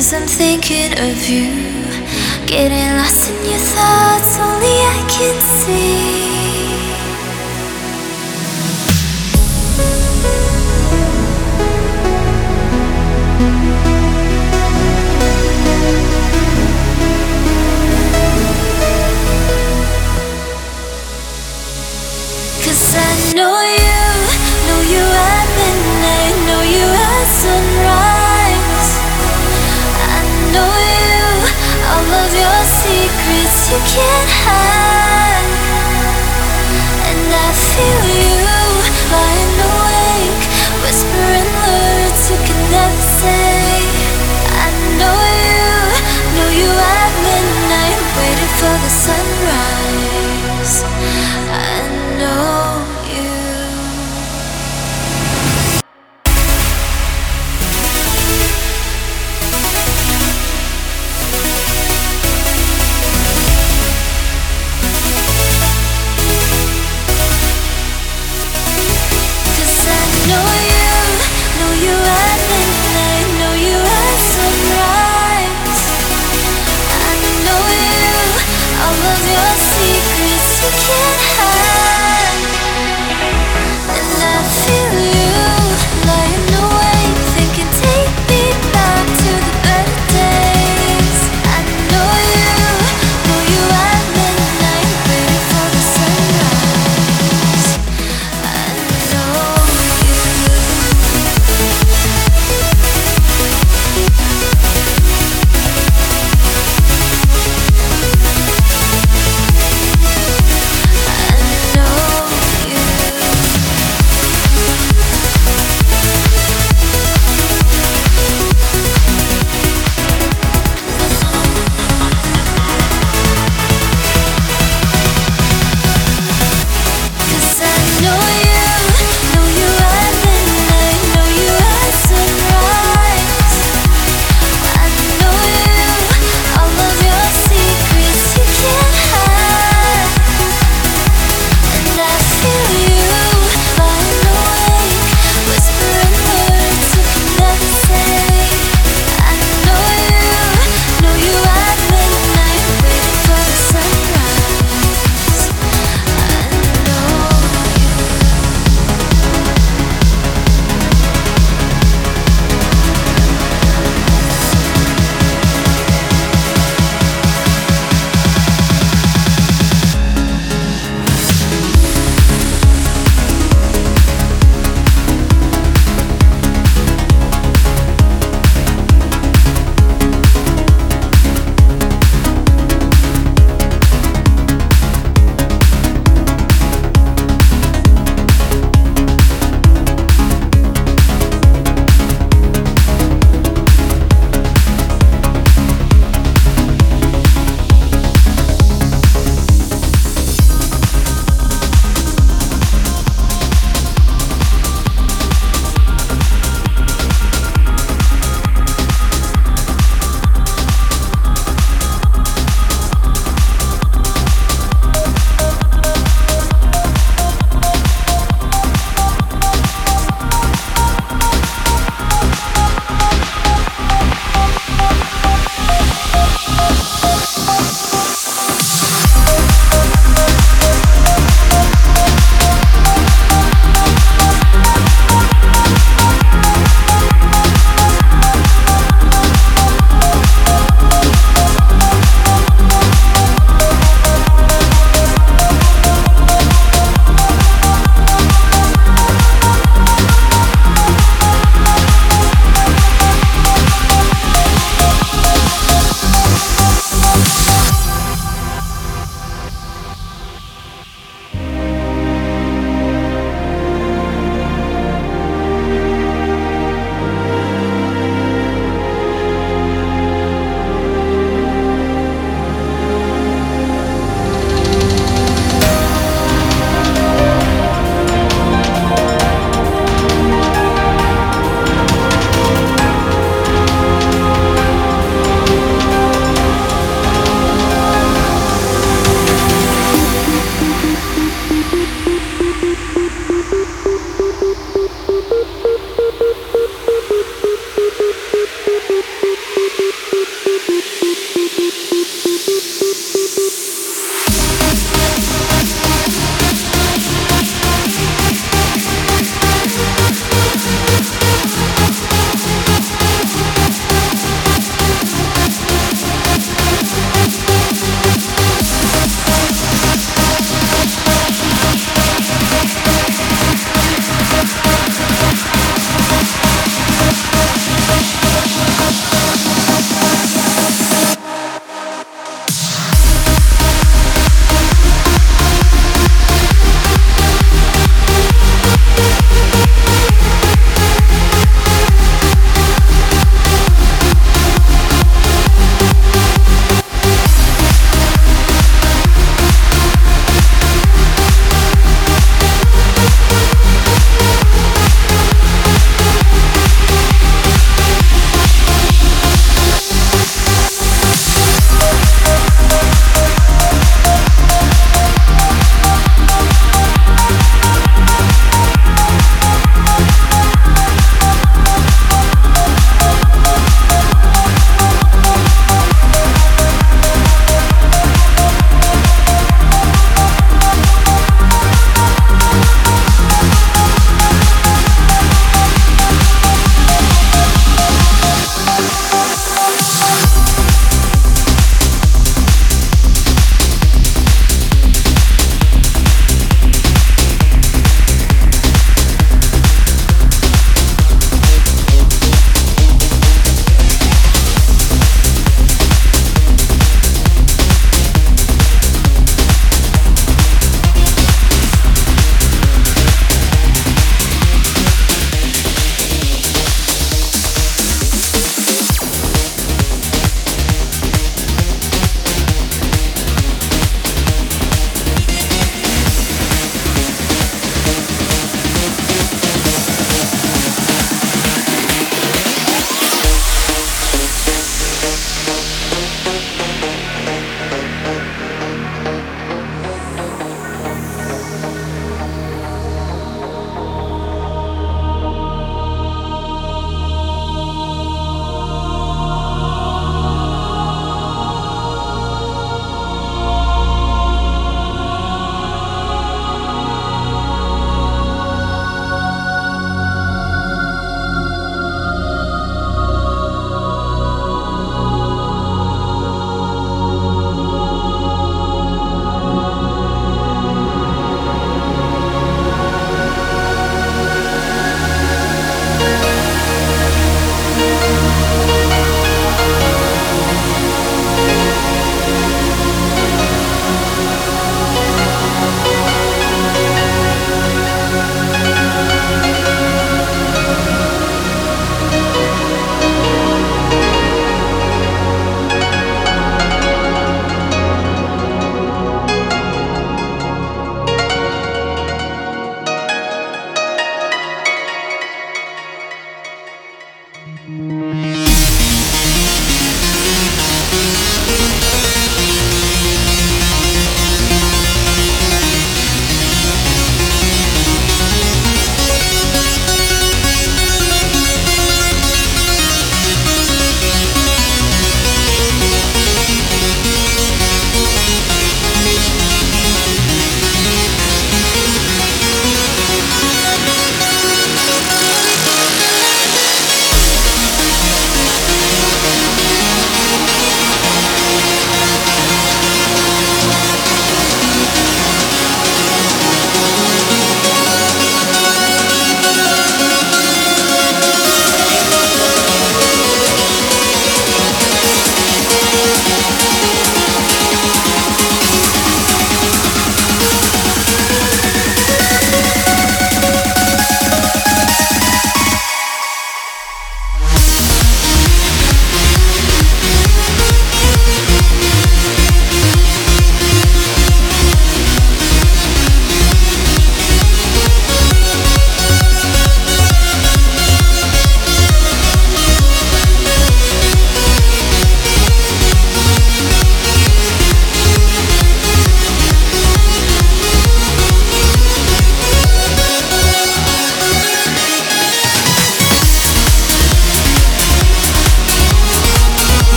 Cause I'm thinking of you, getting lost in your thoughts. you can't hide.